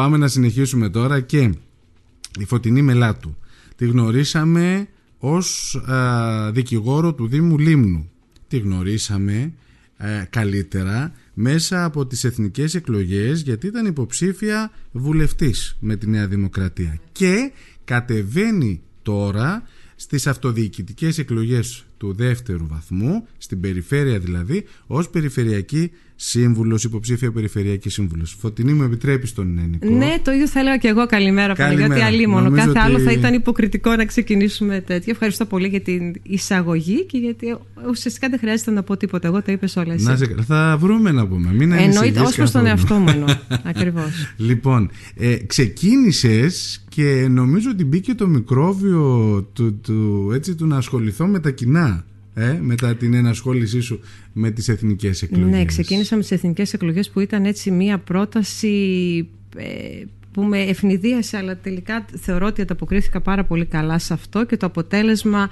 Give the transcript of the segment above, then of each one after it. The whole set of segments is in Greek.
Πάμε να συνεχίσουμε τώρα και η Φωτεινή Μελάτου. Τη γνωρίσαμε ως α, δικηγόρο του Δήμου Λίμνου. Τη γνωρίσαμε ε, καλύτερα μέσα από τις εθνικές εκλογές γιατί ήταν υποψήφια βουλευτής με τη Νέα Δημοκρατία και κατεβαίνει τώρα στις αυτοδιοικητικές εκλογές του δεύτερου βαθμού, στην περιφέρεια δηλαδή, ως περιφερειακή σύμβουλος, υποψήφια περιφερειακή σύμβουλος. Φωτεινή, μου επιτρέπεις τον Νίκο. Ναι, το ίδιο θα έλεγα και εγώ. Καλημέρα, Παναγιώτη. Αλίμονο. Κάθε άλλο θα ήταν υποκριτικό να ξεκινήσουμε τέτοιο. Ευχαριστώ πολύ για την εισαγωγή και γιατί ουσιαστικά δεν χρειάζεται να πω τίποτα. Εγώ τα είπες όλα εσύ. Να σε... Θα βρούμε να πούμε. Μην Εννοείται, ως προς τον εαυτό μου εννοώ. Ακριβώς. Λοιπόν, ε, ξεκίνησες και νομίζω ότι μπήκε το μικρόβιο του, του, έτσι, του να ασχοληθώ με τα κοινά ε, μετά την ενασχόλησή σου με τις εθνικές εκλογές. Ναι, ξεκίνησα με τις εθνικές εκλογές που ήταν έτσι μία πρόταση ε, που με ευνηδίασε αλλά τελικά θεωρώ ότι ανταποκρίθηκα πάρα πολύ καλά σε αυτό και το αποτέλεσμα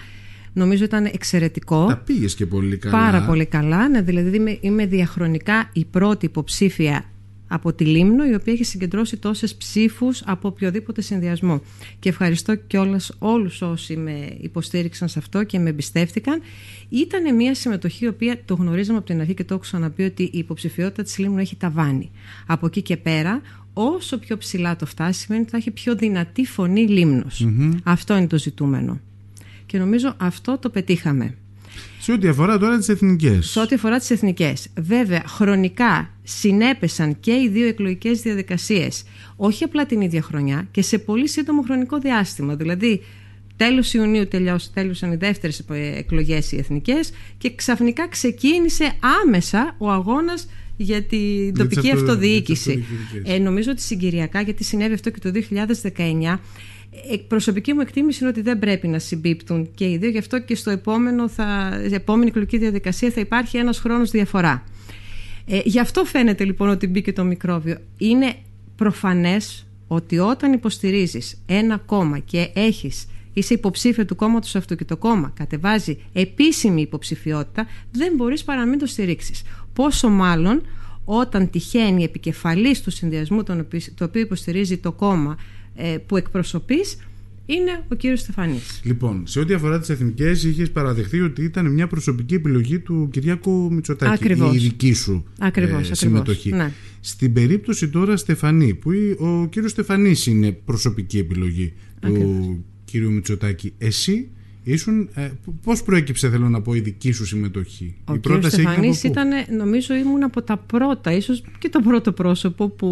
νομίζω ήταν εξαιρετικό. Τα πήγες και πολύ καλά. Πάρα πολύ καλά, ναι, δηλαδή είμαι, είμαι διαχρονικά η πρώτη υποψήφια από τη Λίμνο, η οποία έχει συγκεντρώσει τόσες ψήφους από οποιοδήποτε συνδυασμό. Και ευχαριστώ κιόλας όλους όσοι με υποστήριξαν σε αυτό και με εμπιστεύτηκαν. Ήταν μια συμμετοχή η οποία το γνωρίζαμε από την αρχή και το έχω ξαναπεί ότι η υποψηφιότητα της Λίμνου έχει ταβάνει. Από εκεί και πέρα όσο πιο ψηλά το φτάσει σημαίνει ότι θα έχει πιο δυνατή φωνή Αυτό είναι το ζητούμενο. Και νομίζω αυτό το πετύχαμε. Σε ό,τι αφορά τώρα τις εθνικές. Σε ό,τι αφορά τις εθνικές. Βέβαια, χρονικά συνέπεσαν και οι δύο εκλογικές διαδικασίες, όχι απλά την ίδια χρονιά και σε πολύ σύντομο χρονικό διάστημα. Δηλαδή, τέλος Ιουνίου τέλειωσαν οι δεύτερες εκλογές οι εθνικές και ξαφνικά ξεκίνησε άμεσα ο αγώνας για την τοπική αυτοδιοίκηση. Ε, νομίζω ότι συγκυριακά, γιατί συνέβη αυτό και το 2019, προσωπική μου εκτίμηση είναι ότι δεν πρέπει να συμπίπτουν και οι δύο, γι' αυτό και στο επόμενο θα, επόμενη εκλογική διαδικασία θα υπάρχει ένας χρόνος διαφορά. Ε, γι' αυτό φαίνεται λοιπόν ότι μπήκε το μικρόβιο. Είναι προφανές ότι όταν υποστηρίζεις ένα κόμμα και έχεις είσαι υποψήφιο του κόμματος αυτού και το κόμμα κατεβάζει επίσημη υποψηφιότητα, δεν μπορείς παρά να μην το στηρίξεις. Πόσο μάλλον όταν τυχαίνει επικεφαλής του συνδυασμού το οποίο υποστηρίζει το κόμμα ε, που εκπροσωπείς είναι ο κύριος Στεφανής. Λοιπόν, σε ό,τι αφορά τις εθνικές είχες παραδεχθεί ότι ήταν μια προσωπική επιλογή του Κυριάκου Μητσοτάκη ακριβώς. η δική σου ακριβώς, ε, συμμετοχή. Ναι. Στην περίπτωση τώρα Στεφανή που ο κύριος Στεφανής είναι προσωπική επιλογή του κύριου Μητσοτάκη εσύ; Ήσουν, ε, πώς προέκυψε θέλω να πω η δική σου συμμετοχή; Ο η πρόταση Στεφανής ήταν νομίζω ήμουν από τα πρώτα ίσως και το πρώτο πρόσωπο που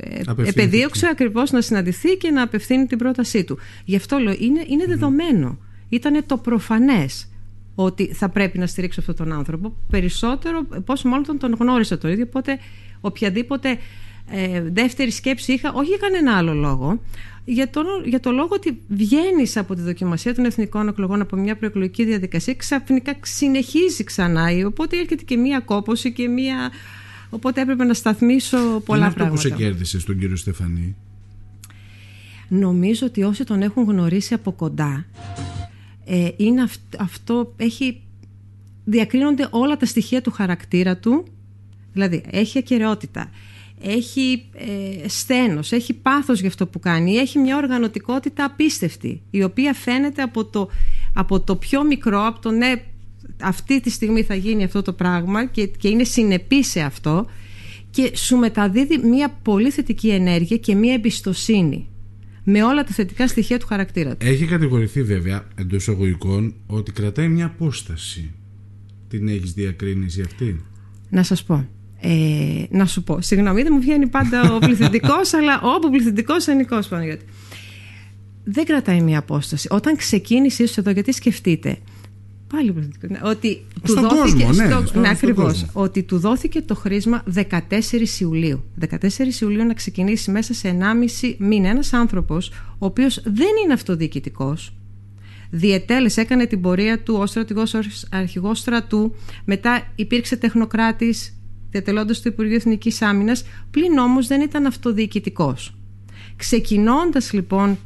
ε, επεδίωξε ακριβώς να συναντηθεί και να απευθύνει την πρότασή του. Γι' αυτό λέω είναι, είναι δεδομένο. Ήταν το προφανές ότι θα πρέπει να στηρίξω αυτόν τον άνθρωπο. Περισσότερο πόσο μάλλον τον, τον γνώρισα το ίδιο οπότε οποιαδήποτε ε, δεύτερη σκέψη είχα όχι για κανένα άλλο λόγο για το, για το λόγο ότι βγαίνεις από τη δοκιμασία των εθνικών εκλογών από μια προεκλογική διαδικασία ξαφνικά συνεχίζει ξανά οπότε έρχεται και μια κόποση και μια οπότε έπρεπε να σταθμίσω πολλά είναι πράγματα. αυτό που σε κέρδισε στον κύριο Στεφανή; Νομίζω ότι όσοι τον έχουν γνωρίσει από κοντά ε, είναι αυτό έχει διακρίνονται όλα τα στοιχεία του χαρακτήρα του δηλαδή έχει ακαιρεότητα έχει ε, στένος, έχει πάθος για αυτό που κάνει, έχει μια οργανωτικότητα απίστευτη, η οποία φαίνεται από το, από το πιο μικρό, από το ναι, αυτή τη στιγμή θα γίνει αυτό το πράγμα και, και είναι συνεπής σε αυτό και σου μεταδίδει μια πολύ θετική ενέργεια και μια εμπιστοσύνη με όλα τα θετικά στοιχεία του χαρακτήρα του. Έχει κατηγορηθεί βέβαια εντός εισαγωγικών ότι κρατάει μια απόσταση. Την έχεις διακρίνηση αυτή; Να σας πω. Ε, να σου πω, συγγνώμη, δεν μου βγαίνει πάντα ο πληθυντικός, αλλά όπου πληθυντικό, ενικός Παναγιώτη. Δεν κρατάει μια απόσταση. Όταν ξεκίνησε ίσως εδώ, γιατί σκεφτείτε. Πάλι πληθυντικός. Ναι, ότι του δόθηκε. Κόσμο, ναι, στο, ναι, ακριβώς. Ότι του δόθηκε το χρήσμα 14 Ιουλίου. 14 Ιουλίου να ξεκινήσει μέσα σε 1,5 μήνα ένας άνθρωπος, ο οποίος δεν είναι αυτοδιοικητικός, διετέλεσε, έκανε την πορεία του ως στρατηγός αρχηγός στρατού, μετά υπήρξε τεχνοκράτης, διατελώντας το Υπουργείο Εθνικής Άμυνας, πλην όμως δεν ήταν αυτοδιοικητικός. Ξεκινώντας λοιπόν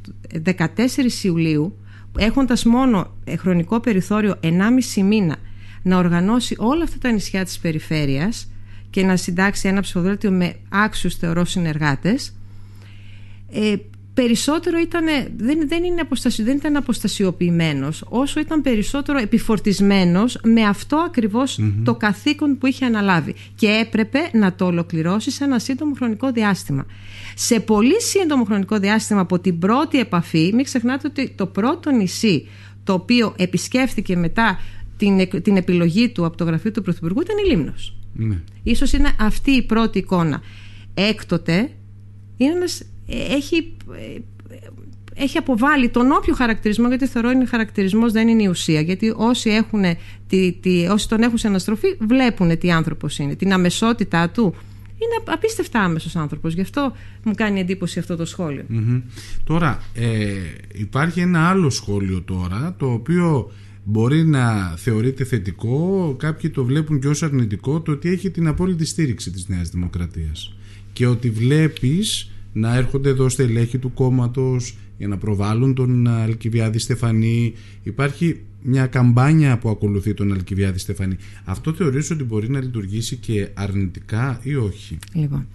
14 Ιουλίου, έχοντας μόνο χρονικό περιθώριο 1,5 μήνα να οργανώσει όλα αυτά τα νησιά της περιφέρειας και να συντάξει ένα ψηφοδέλτιο με άξιους θεωρώ συνεργάτες ε, περισσότερο ήταν, δεν, δεν, είναι αποστασιο, δεν ήταν αποστασιοποιημένος όσο ήταν περισσότερο επιφορτισμένος με αυτό το καθήκον που είχε αναλάβει και έπρεπε να το ολοκληρώσει σε ένα σύντομο χρονικό διάστημα. Σε πολύ σύντομο χρονικό διάστημα από την πρώτη επαφή, μην ξεχνάτε ότι το πρώτο νησί το οποίο επισκέφθηκε μετά την, την επιλογή του από το γραφείο του Πρωθυπουργού ήταν η Λίμνος. Ναι. Ίσως είναι αυτή η πρώτη εικόνα. Έκτοτε είναι ένας, ε, έχει, ε, έχει αποβάλει τον όποιο χαρακτηρισμό, γιατί θεωρώ είναι χαρακτηρισμός, δεν είναι η ουσία. Γιατί όσοι, έχουν, τη, τη, όσοι τον έχουν σε αναστροφή βλέπουν τι άνθρωπος είναι. Την αμεσότητά του είναι απίστευτα άμεσος άνθρωπος. Γι' αυτό μου κάνει εντύπωση αυτό το σχολιο Τώρα, ε, υπάρχει ένα άλλο σχόλιο τώρα, το οποίο μπορεί να θεωρείται θετικό, κάποιοι το βλέπουν και ως αρνητικό, το ότι έχει την απόλυτη στήριξη της Νέας Δημοκρατίας. Και ότι βλέπεις να έρχονται εδώ στελέχη του κόμματος για να προβάλλουν τον Αλκιβιάδη Στεφανή. Υπάρχει μια καμπάνια που ακολουθεί τον Αλκιβιάδη Στεφανή. Αυτό θεωρείς ότι μπορεί να λειτουργήσει και αρνητικά ή όχι; Λοιπόν,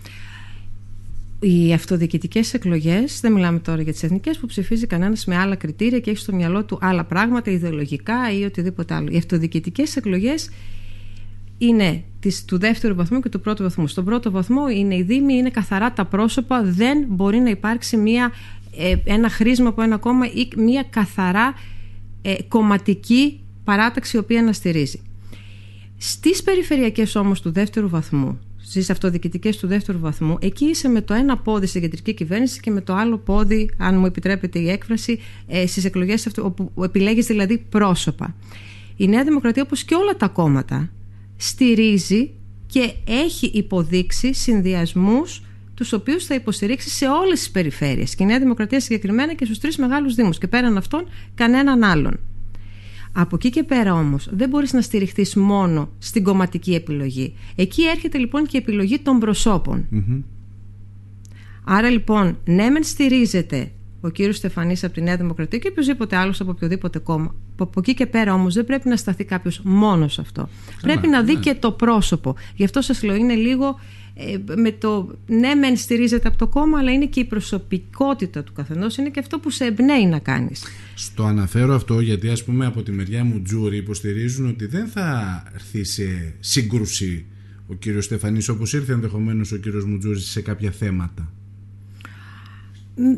οι αυτοδιοικητικές εκλογές, δεν μιλάμε τώρα για τις εθνικές, που ψηφίζει κανένας με άλλα κριτήρια και έχει στο μυαλό του άλλα πράγματα, ιδεολογικά ή οτιδήποτε άλλο. Οι αυτοδιοικητικές εκλογές είναι της, του δεύτερου βαθμού και του πρώτου βαθμού. Στον πρώτο βαθμό είναι οι Δήμοι, είναι καθαρά τα πρόσωπα, δεν μπορεί να υπάρξει μια, ε, ένα χρήσμα από ένα κόμμα ή μια καθαρά ε, κομματική παράταξη η οποία να στηρίζει. Στις περιφερειακές όμως του δεύτερου βαθμού, στις αυτοδιοικητικές του δεύτερου βαθμού, εκεί είσαι με το ένα πόδι στην κεντρική κυβέρνηση και με το άλλο πόδι, αν μου επιτρέπετε η έκφραση, ε, στις εκλογές όπου επιλέγεις δηλαδή πρόσωπα. Η Νέα Δημοκρατία, όπως και όλα τα κόμματα, στηρίζει και έχει υποδείξει συνδυασμούς τους οποίους θα υποστηρίξει σε όλες τις περιφέρειες και η Νέα Δημοκρατία συγκεκριμένα και στους τρεις μεγάλους δήμους και πέραν αυτών κανέναν άλλον. Από εκεί και πέρα όμως δεν μπορείς να στηριχθείς μόνο στην κομματική επιλογή. Εκεί έρχεται λοιπόν και η επιλογή των προσωπων Άρα λοιπόν ναι μεν στηρίζεται ο κύριος Στεφανής από τη Νέα Δημοκρατία και οποιοδήποτε άλλος από οποιοδήποτε κόμμα. Από εκεί και πέρα όμως δεν πρέπει να σταθεί κάποιος μόνος σε αυτό. πρέπει να δει ναι. και το πρόσωπο. Γι' αυτό σας λέω, είναι λίγο ε, με το ναι, μεν στηρίζεται από το κόμμα, αλλά είναι και η προσωπικότητα του καθενός, είναι και αυτό που σε εμπνέει να κάνεις. Στο αναφέρω αυτό γιατί, ας πούμε, από τη μεριά μου τζούρι υποστηρίζουν ότι δεν θα έρθει σε σύγκρουση ο κύριος Στεφανής όπως ήρθε ενδεχομένως ο κύριος Μουτζούρης σε κάποια θέματα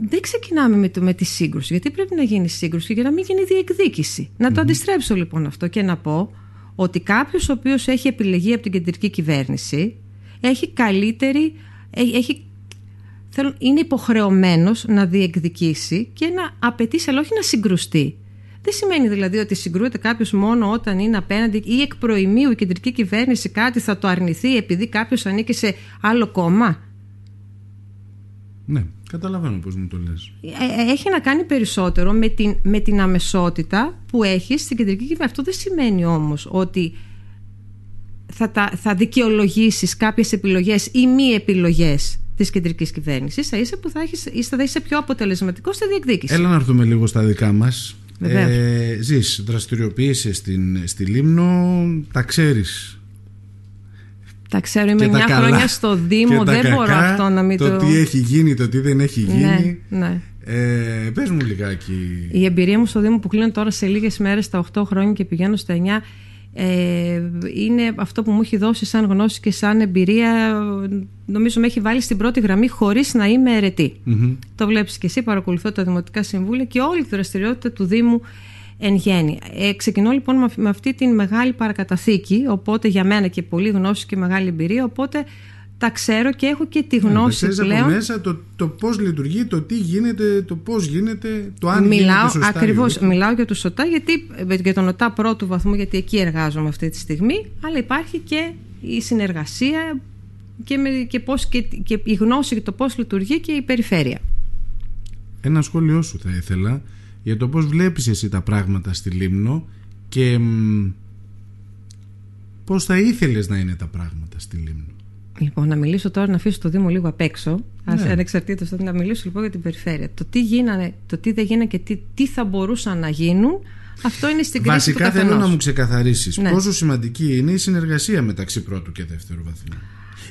δεν ξεκινάμε με, το, με τη σύγκρουση. Γιατί πρέπει να γίνει σύγκρουση για να μην γίνει διεκδίκηση. Να το αντιστρέψω λοιπόν αυτό και να πω ότι κάποιος ο οποίος έχει επιλεγεί από την κεντρική κυβέρνηση έχει καλύτερη. Έχει, θέλω, είναι υποχρεωμένος να διεκδικήσει και να απαιτήσει, αλλά όχι να συγκρουστεί. Δεν σημαίνει δηλαδή ότι συγκρούεται κάποιος μόνο όταν είναι απέναντι ή εκ προημίου η κεντρική κυβέρνηση κάτι θα το αρνηθεί επειδή κάποιος ανήκει σε άλλο κόμμα; Ναι. Καταλαβαίνω πώς μου το λες. Ε, ε, έχει να κάνει περισσότερο με την, με την αμεσότητα που έχεις στην κεντρική κυβέρνηση. Αυτό δεν σημαίνει όμως ότι θα, τα, θα δικαιολογήσεις κάποιες επιλογές ή μη επιλογές της κεντρικής κυβέρνησης, θα είσαι που θα, έχεις, θα είσαι πιο αποτελεσματικός στη διεκδίκηση. Έλα να έρθουμε λίγο στα δικά μας. Ε, ζεις, δραστηριοποιείσαι στη Λίμνο, τα ξέρεις τα ξέρω, είμαι μια χρόνια στο Δήμο, δεν κακά, μπορώ αυτό να μην το... Το τι έχει γίνει, το τι δεν έχει ναι, γίνει. Ναι, Ε, πες μου λιγάκι. Η εμπειρία μου στο Δήμο που κλείνω τώρα σε λίγες μέρες στα 8 χρόνια και πηγαίνω στα 9 ε, είναι αυτό που μου έχει δώσει σαν γνώση και σαν εμπειρία νομίζω με έχει βάλει στην πρώτη γραμμή χωρίς να είμαι αιρετή. Το βλέπεις και εσύ, παρακολουθώ τα Δημοτικά Συμβούλια και όλη τη δραστηριότητα του Δήμου εν γέννη. Ε, ξεκινώ λοιπόν με αυτή τη μεγάλη παρακαταθήκη, οπότε για μένα και πολύ γνώση και μεγάλη εμπειρία, οπότε τα ξέρω και έχω και τη ναι, γνώση ε, πλέον. από μέσα το, το πώς λειτουργεί, το τι γίνεται, το πώς γίνεται, το αν μιλάω, γίνεται σωστά. Ακριβώς, μιλάω για το ΣΟΤΑ, γιατί, για τον ΟΤΑ πρώτου βαθμού, γιατί εκεί εργάζομαι αυτή τη στιγμή, αλλά υπάρχει και η συνεργασία και, με, και, πώς, και, και η γνώση για το πώς λειτουργεί και η περιφέρεια. Ένα σχόλιο σου θα ήθελα για το πώς βλέπεις εσύ τα πράγματα στη Λίμνο και πώς θα ήθελες να είναι τα πράγματα στη Λίμνο; Λοιπόν, να μιλήσω τώρα, να αφήσω το Δήμο λίγο απ' έξω, ναι. ανεξαρτήτως, να μιλήσω λοιπόν για την περιφέρεια. Το τι γίνανε, το τι δεν γίνανε και τι, τι θα μπορούσαν να γίνουν, αυτό είναι στην κρίση Βασικά του θέλω να μου ξεκαθαρίσεις ναι. πόσο σημαντική είναι η συνεργασία μεταξύ πρώτου και δεύτερου βαθμού.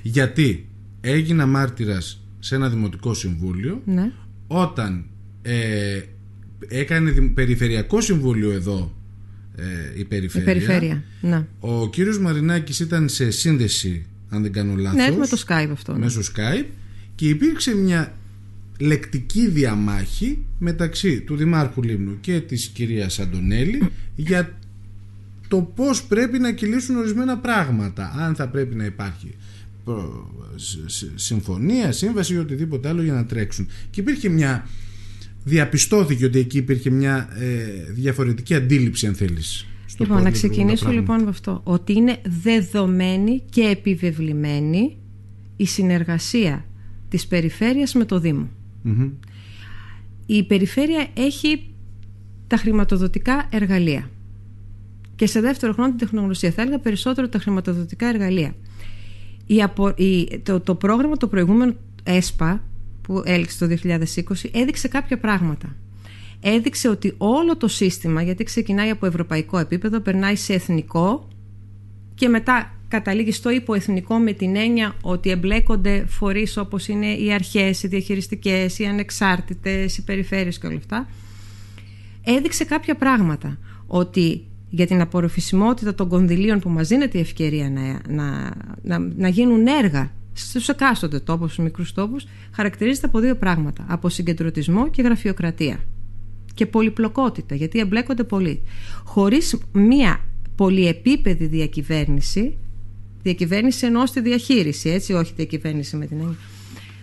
Γιατί έγινα μάρτυρας σε ένα δημοτικό συμβούλιο, ναι όταν ε, έκανε περιφερειακό συμβούλιο εδώ ε, η περιφέρεια, η περιφέρεια ναι. ο κύριος Μαρινάκης ήταν σε σύνδεση αν δεν κάνω λάθος ναι, με το Skype αυτό ναι. μέσω Skype και υπήρξε μια λεκτική διαμάχη μεταξύ του Δημάρχου Λίμνου και της κυρίας Αντωνέλη για το πώς πρέπει να κυλήσουν ορισμένα πράγματα αν θα πρέπει να υπάρχει συμφωνία, σύμβαση ή οτιδήποτε άλλο για να τρέξουν και υπήρχε μια διαπιστώθηκε ότι εκεί υπήρχε μια ε, διαφορετική αντίληψη αν θέλεις Λοιπόν, να ξεκινήσω λοιπόν με αυτό. Ότι είναι δεδομένη και επιβεβλημένη η συνεργασία της περιφέρειας με το Δήμο. Η περιφέρεια έχει τα χρηματοδοτικά εργαλεία. Και σε δεύτερο χρόνο την τεχνογνωσία. Θα έλεγα περισσότερο τα χρηματοδοτικά εργαλεία. Η απο... η... Το, το πρόγραμμα το προηγούμενο ΕΣΠΑ που έληξε το 2020 έδειξε κάποια πράγματα. Έδειξε ότι όλο το σύστημα, γιατί ξεκινάει από ευρωπαϊκό επίπεδο, περνάει σε εθνικό και μετά καταλήγει στο υποεθνικό με την έννοια ότι εμπλέκονται φορείς όπως είναι οι αρχές, οι διαχειριστικές, οι ανεξάρτητες, οι περιφέρειες και όλα αυτά. Έδειξε κάποια πράγματα. Ότι για την απορροφησιμότητα των κονδυλίων που μας δίνεται η ευκαιρία να, να, να, να γίνουν έργα στους εκάστοτε τόπους, στους μικρούς τόπους, χαρακτηρίζεται από δύο πράγματα. Από συγκεντρωτισμό και γραφειοκρατία. Και πολυπλοκότητα, γιατί εμπλέκονται πολύ. Χωρίς μία πολυεπίπεδη διακυβέρνηση, διακυβέρνηση εννοώ στη διαχείριση, έτσι, όχι διακυβέρνηση με την έννοια,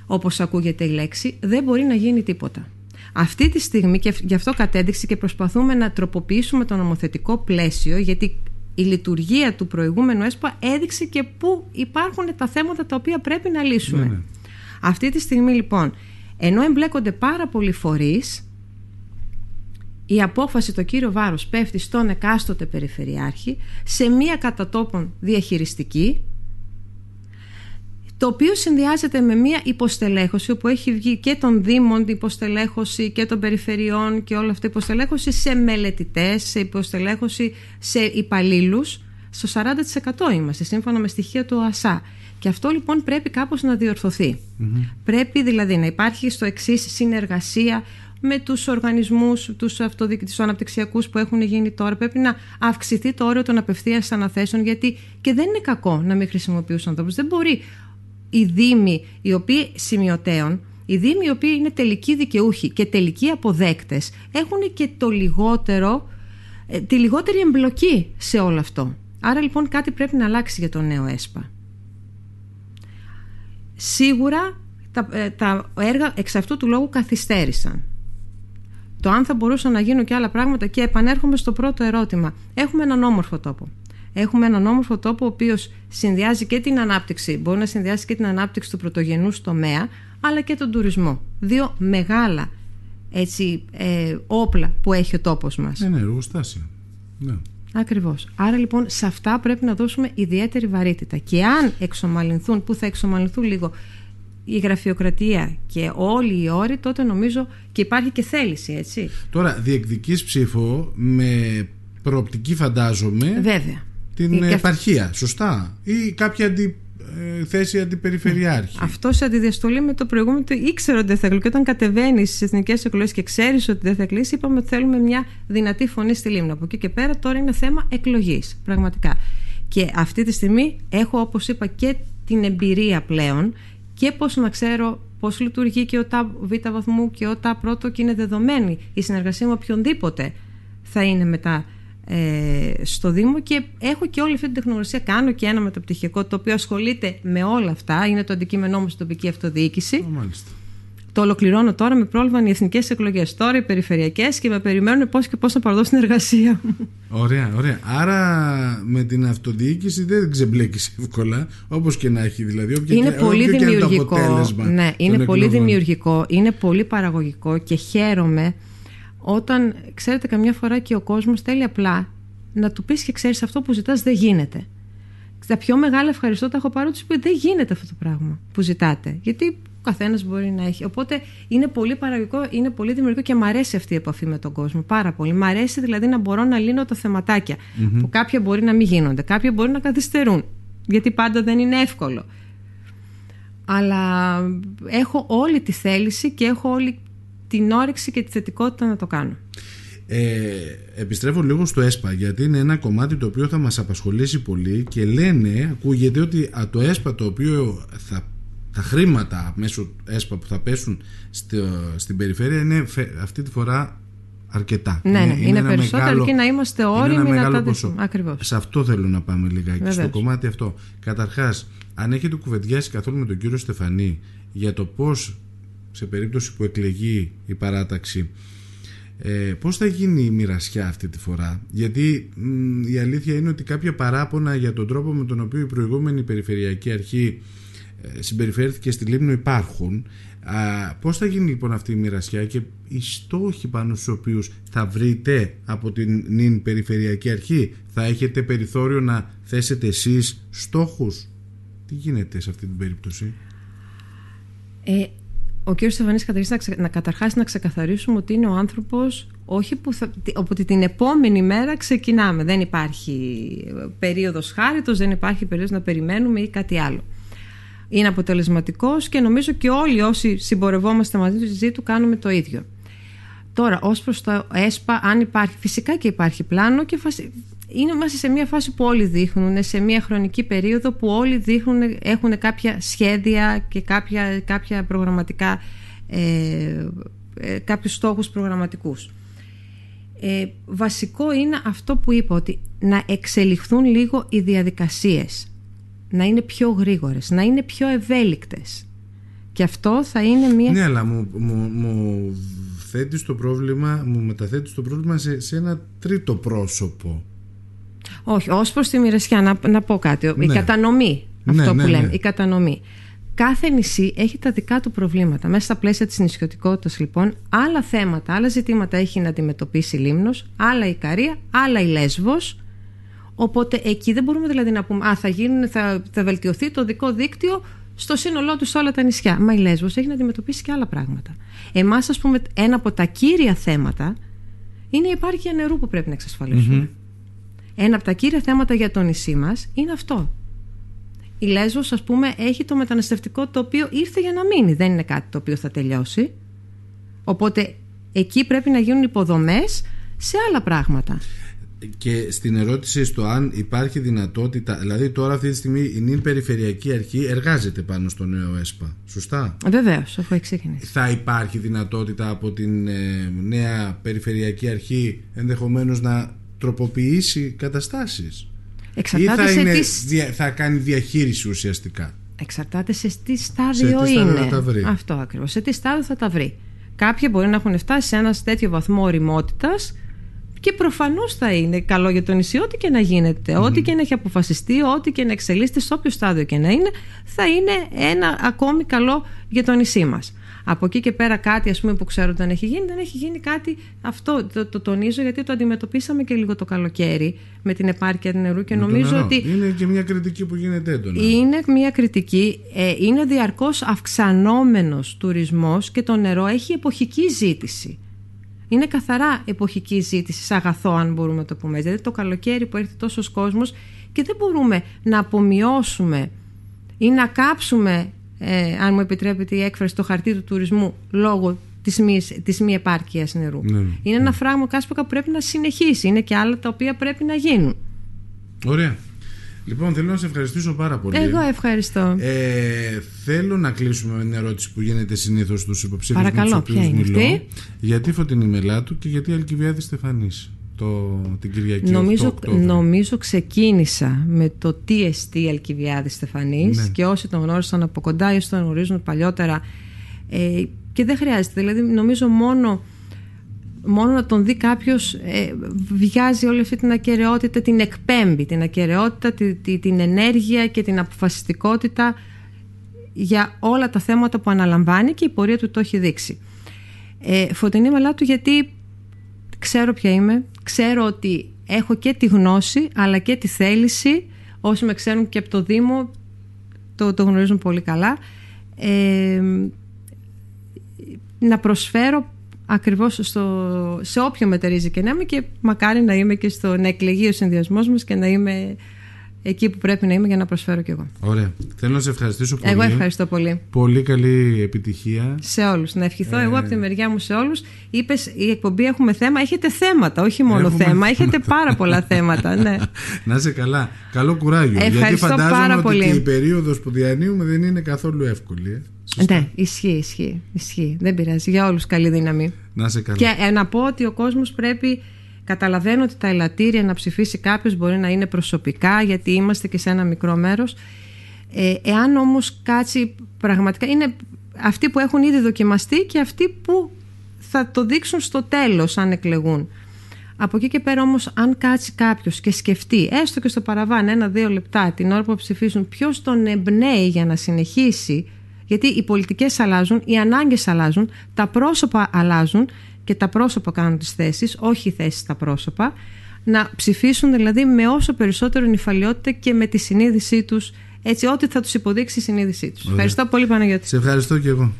όπως ακούγεται η λέξη, δεν μπορεί να γίνει τίποτα. Αυτή τη στιγμή, και γι' αυτό κατέδειξε και προσπαθούμε να τροποποιήσουμε το νομοθετικό πλαίσιο, γιατί η λειτουργία του προηγούμενου ΕΣΠΑ έδειξε και πού υπάρχουν τα θέματα τα οποία πρέπει να λύσουμε. Ναι, ναι. Αυτή τη στιγμή λοιπόν, ενώ εμπλέκονται πάρα πολλοί φορείς, η απόφαση το κύριο βάρος πέφτει στον εκάστοτε περιφερειάρχη σε μία κατατόπων διαχειριστική το οποίο συνδυάζεται με μια υποστελέχωση όπου έχει βγει και των Δήμων υποστελέχωση και των περιφερειών και όλα αυτά υποστελέχωση σε μελετητές, σε υποστελέχωση σε υπαλλήλους. Στο 40% είμαστε σύμφωνα με στοιχεία του ΑΣΑ. Και αυτό λοιπόν πρέπει κάπως να διορθωθει Πρέπει δηλαδή να υπάρχει στο εξής συνεργασία με τους οργανισμούς, τους, τους αναπτυξιακούς που έχουν γίνει τώρα. Πρέπει να αυξηθεί το όριο των απευθείας αναθέσεων γιατί και δεν είναι κακό να μην χρησιμοποιούν ανθρώπους. Δεν μπορεί οι δήμοι οι οποίοι σημειωτέων, οι δήμοι οι οποίοι είναι τελικοί δικαιούχοι και τελικοί αποδέκτες έχουν και το λιγότερο, ε, τη λιγότερη εμπλοκή σε όλο αυτό. Άρα λοιπόν κάτι πρέπει να αλλάξει για το νέο ΕΣΠΑ. Σίγουρα τα, ε, τα έργα εξ αυτού του λόγου καθυστέρησαν. Το αν θα μπορούσαν να γίνουν και άλλα πράγματα και επανέρχομαι στο πρώτο ερώτημα. Έχουμε έναν όμορφο τόπο. Έχουμε έναν όμορφο τόπο ο οποίος συνδυάζει και την ανάπτυξη, μπορεί να συνδυάσει και την ανάπτυξη του πρωτογενούς τομέα, αλλά και τον τουρισμό. Δύο μεγάλα έτσι, ε, όπλα που έχει ο τόπος μας. Ναι, ναι, εργοστάσια. Ναι. Ακριβώς. Άρα λοιπόν σε αυτά πρέπει να δώσουμε ιδιαίτερη βαρύτητα. Και αν εξομαλυνθούν, που θα εξομαλυνθούν λίγο η γραφειοκρατία και όλοι οι όροι, τότε νομίζω και υπάρχει και θέληση, έτσι. Τώρα, διεκδικείς ψήφο με προοπτική φαντάζομαι. Βέβαια την επαρχία, σωστά. Ή κάποια αντι, ε, θέση αντιπεριφερειάρχη. Αυτός σε αντιδιαστολή με το προηγούμενο το ήξερα ότι δεν θα Και όταν κατεβαίνεις στις εθνικές εκλογές και ξέρεις ότι δεν θα κλείσει, είπαμε ότι θέλουμε μια δυνατή φωνή στη Λίμνα. Από εκεί και πέρα τώρα είναι θέμα εκλογής. Πραγματικά. Και αυτή τη στιγμή έχω, όπως είπα, και την εμπειρία πλέον και πώς να ξέρω πώς λειτουργεί και ο ΤΑ Β βαθμού και ο ΤΑ πρώτο και είναι δεδομένη η συνεργασία με οποιονδήποτε θα είναι μετά ε, στο Δήμο και έχω και όλη αυτή την τεχνογνωσία. Κάνω και ένα μεταπτυχιακό το οποίο ασχολείται με όλα αυτά. Είναι το αντικείμενό μου στην τοπική αυτοδιοίκηση. μάλιστα. Το ολοκληρώνω τώρα με πρόβλημα οι εθνικές εκλογές. Τώρα οι περιφερειακές και με περιμένουν πώς και πώς να παραδώσω την εργασία μου. Ωραία, ωραία. Άρα με την αυτοδιοίκηση δεν ξεμπλέκεις εύκολα, όπως και να έχει δηλαδή. Όποια είναι πολύ δημιουργικό. Είναι ναι, είναι πολύ δημιουργικό, είναι πολύ παραγωγικό και χαίρομαι όταν ξέρετε καμιά φορά και ο κόσμος θέλει απλά να του πεις και ξέρεις αυτό που ζητάς δεν γίνεται. Τα πιο μεγάλα ευχαριστώ τα έχω πάρει τους πει δεν γίνεται αυτό το πράγμα που ζητάτε. Γιατί ο καθένας μπορεί να έχει. Οπότε είναι πολύ παραγωγικό, είναι πολύ δημιουργικό και μου αρέσει αυτή η επαφή με τον κόσμο. Πάρα πολύ. Μ' αρέσει δηλαδή να μπορώ να λύνω τα θεματάκια. Mm-hmm. Που κάποια μπορεί να μην γίνονται, κάποια μπορεί να καθυστερούν. Γιατί πάντα δεν είναι εύκολο. Αλλά έχω όλη τη θέληση και έχω όλη την όρεξη και τη θετικότητα να το κάνω. Ε, επιστρέφω λίγο στο ΕΣΠΑ γιατί είναι ένα κομμάτι το οποίο θα μας απασχολήσει πολύ και λένε, ακούγεται ότι το ΕΣΠΑ το οποίο θα, τα χρήματα μέσω ΕΣΠΑ που θα πέσουν στην περιφέρεια είναι αυτή τη φορά αρκετά. Ναι, είναι, είναι, είναι περισσότερο μεγάλο, και να είμαστε όριμοι να τα δούμε. Ακριβώς. Σε αυτό θέλω να πάμε λιγάκι, Βεβαίως. στο κομμάτι αυτό. Καταρχάς, αν έχετε κουβεντιάσει καθόλου με τον κύριο Στεφανή για το πώς σε περίπτωση που εκλεγεί η παράταξη ε, πώς θα γίνει η μοιρασιά αυτή τη φορά; Γιατί η αλήθεια είναι ότι κάποια παράπονα για τον τρόπο με τον οποίο η προηγούμενη περιφερειακή αρχή ε, συμπεριφέρθηκε στη Λίμνο υπάρχουν. Α, πώς θα γίνει λοιπόν αυτή η μοιρασιά και οι στόχοι πάνω στους οποίους θα βρείτε από την νυν περιφερειακή αρχή; Θα έχετε περιθώριο να θέσετε εσείς στόχους; Τι γίνεται σε αυτή την περίπτωση; Ε, ο κύριος Στεφανής καταρχάς να, καταρχάς να ξεκαθαρίσουμε ότι είναι ο άνθρωπος όχι που θα, ότι την επόμενη μέρα ξεκινάμε δεν υπάρχει περίοδος χάριτος δεν υπάρχει περίοδος να περιμένουμε ή κάτι άλλο είναι αποτελεσματικός και νομίζω και όλοι όσοι συμπορευόμαστε μαζί του κάνουμε το ίδιο. Τώρα, ως προς το ΕΣΠΑ, αν υπάρχει, φυσικά και υπάρχει πλάνο και είναι μέσα σε μια φάση που όλοι δείχνουν, σε μια χρονική περίοδο που όλοι δείχνουν, έχουν κάποια σχέδια και κάποια, κάποια προγραμματικά, ε, ε, κάποιους στόχους προγραμματικούς. Ε, βασικό είναι αυτό που είπα, ότι να εξελιχθούν λίγο οι διαδικασίες να είναι πιο γρήγορες, να είναι πιο ευέλικτες. Και αυτό θα είναι μια... Ναι, αλλά μου, μου, μου θέτει το πρόβλημα, μου μεταθέτεις το πρόβλημα σε, σε ένα τρίτο πρόσωπο. Όχι, ως προς τη μοιρασιά, να, να πω κάτι. Η ναι. κατανομή, ναι, αυτό ναι, που λέμε, η κατανομή. Κάθε νησί έχει τα δικά του προβλήματα. Μέσα στα πλαίσια της νησιωτικότητας λοιπόν, άλλα θέματα, άλλα ζητήματα έχει να αντιμετωπίσει η Λίμνος, άλλα η Καρία, άλλα η Λέσβος, Οπότε εκεί δεν μπορούμε δηλαδή να πούμε Α, θα, γίνουν, θα, θα βελτιωθεί το δικό δίκτυο στο σύνολό τους σε όλα τα νησιά. Μα η Λέσβος έχει να αντιμετωπίσει και άλλα πράγματα. Εμάς, ας πούμε, ένα από τα κύρια θέματα είναι η επάρκεια νερού που πρέπει να εξασφαλισουμε Ένα από τα κύρια θέματα για το νησί μας είναι αυτό. Η Λέσβος, ας πούμε, έχει το μεταναστευτικό το οποίο ήρθε για να μείνει. Δεν είναι κάτι το οποίο θα τελειώσει. Οπότε εκεί πρέπει να γίνουν υποδομές σε άλλα πράγματα και στην ερώτηση στο αν υπάρχει δυνατότητα, δηλαδή τώρα αυτή τη στιγμή η νυν περιφερειακή αρχή εργάζεται πάνω στο νέο ΕΣΠΑ, σωστά; Βεβαίως, αφού έχει ξεκινήσει. Θα υπάρχει δυνατότητα από την ε, νέα περιφερειακή αρχή ενδεχομένως να τροποποιήσει καταστάσεις; Εξαρτάται ή θα, είναι, θα κάνει διαχείριση ουσιαστικά; Εξαρτάται σε τι στάδιο σε είναι. τα βρει. Αυτό ακριβώς. Σε τι στάδιο θα τα βρει. Κάποιοι μπορεί να έχουν φτάσει σε ένα τέτοιο βαθμό οριμότητας και προφανώς θα είναι καλό για το νησί, ό,τι και να γίνεται, ό,τι και να έχει αποφασιστεί, ό,τι και να εξελίσσεται, σε όποιο στάδιο και να είναι, θα είναι ένα ακόμη καλό για το νησί μας. Από εκεί και πέρα κάτι ας πούμε, που ξέρω ότι δεν έχει γίνει, δεν έχει γίνει κάτι αυτό. Το, το τονίζω γιατί το αντιμετωπίσαμε και λίγο το καλοκαίρι με την επάρκεια νερού και νομίζω ότι. Είναι και μια κριτική που γίνεται έντονα. Είναι μια κριτική. Ε, είναι διαρκώς αυξανόμενος τουρισμός και το νερό έχει εποχική ζήτηση είναι καθαρά εποχική ζήτηση, σε αγαθό, αν μπορούμε να το πούμε. Δηλαδή το καλοκαίρι που έρχεται τόσος κόσμος και δεν μπορούμε να απομειώσουμε ή να κάψουμε, ε, αν μου επιτρέπετε η έκφραση, το χαρτί του τουρισμού λόγω της μη, της μη επάρκειας νερού. Ναι, ναι. Είναι ένα φράγμα κάσπακα που πρέπει να συνεχίσει. Είναι και άλλα τα οποία πρέπει να γίνουν. Ωραία. Λοιπόν, θέλω να σε ευχαριστήσω πάρα πολύ. Εγώ ευχαριστώ. Ε, θέλω να κλείσουμε με μια ερώτηση που γίνεται συνήθως στους υποψήφιους με τους οποίους μιλώ. Γιατί Φωτεινή Μελάτου και γιατί Αλκιβιάδη Στεφανής το, την Κυριακή νομίζω, νομίζω ξεκίνησα με το τι εστί Αλκιβιάδη Στεφανής ναι. και όσοι τον γνώρισαν από κοντά ή όσοι τον γνωρίζουν παλιότερα. Ε, και δεν χρειάζεται. Δηλαδή, νομίζω μόνο μόνο να τον δει κάποιος ε, βιάζει όλη αυτή την ακαιρεότητα, την εκπέμπει, την ακαιρεότητα, την ενέργεια και την αποφασιστικότητα για όλα τα θέματα που αναλαμβάνει και η πορεία του το έχει δείξει. Ε, φωτεινή μελάτου γιατί ξέρω ποια είμαι, ξέρω ότι έχω και τη γνώση αλλά και τη θέληση, όσοι με ξέρουν και από το Δήμο το, το γνωρίζουν πολύ καλά, ε, να προσφέρω ακριβώς στο, σε όποιο μετερίζει και να είμαι και μακάρι να είμαι και στο να εκλεγεί ο συνδυασμός μας και να είμαι εκεί που πρέπει να είμαι για να προσφέρω κι εγώ. Ωραία. Θέλω να σε ευχαριστήσω πολύ. Εγώ ευχαριστώ πολύ. Πολύ καλή επιτυχία. Σε όλους. Να ευχηθώ εγώ από τη μεριά μου σε όλους. Είπες η εκπομπή έχουμε θέμα. Έχετε θέματα, όχι μόνο Έχουμε θέμα. Έχετε πάρα πολλά θέματα. Ναι. Να είσαι καλά. Καλό κουράγιο. Γιατί Ευχαριστώ φαντάζομαι πάρα ότι πολύ. και η περίοδος που διανύουμε δεν είναι καθόλου εύκολη. Ε. Σωστά. ναι, ισχύει, ισχύει, ισχύει. Δεν πειράζει. Για όλους καλή δύναμη. Να είσαι καλά. Και ε, να πω ότι ο κόσμος πρέπει. Καταλαβαίνω ότι τα ελαττήρια να ψηφίσει κάποιος μπορεί να είναι προσωπικά, γιατί είμαστε και σε ένα μικρό μέρος. Ε, εάν όμως κάτσει πραγματικά. είναι αυτοί που έχουν ήδη δοκιμαστεί και αυτοί που θα το δείξουν στο τέλος αν εκλεγούν. Από εκεί και πέρα όμως αν κάτσει κάποιος και σκεφτεί έστω και στο παραβάν ένα-δύο λεπτά την ώρα που ψηφίσουν ποιος τον εμπνέει για να συνεχίσει γιατί οι πολιτικές αλλάζουν, οι ανάγκες αλλάζουν, τα πρόσωπα αλλάζουν και τα πρόσωπα κάνουν τις θέσεις, όχι οι θέσεις στα πρόσωπα να ψηφίσουν δηλαδή με όσο περισσότερο νυφαλιότητα και με τη συνείδησή τους έτσι ό,τι θα τους υποδείξει η συνείδησή τους. Ευχαριστώ πολύ Παναγιώτη. Σε ευχαριστώ και εγώ.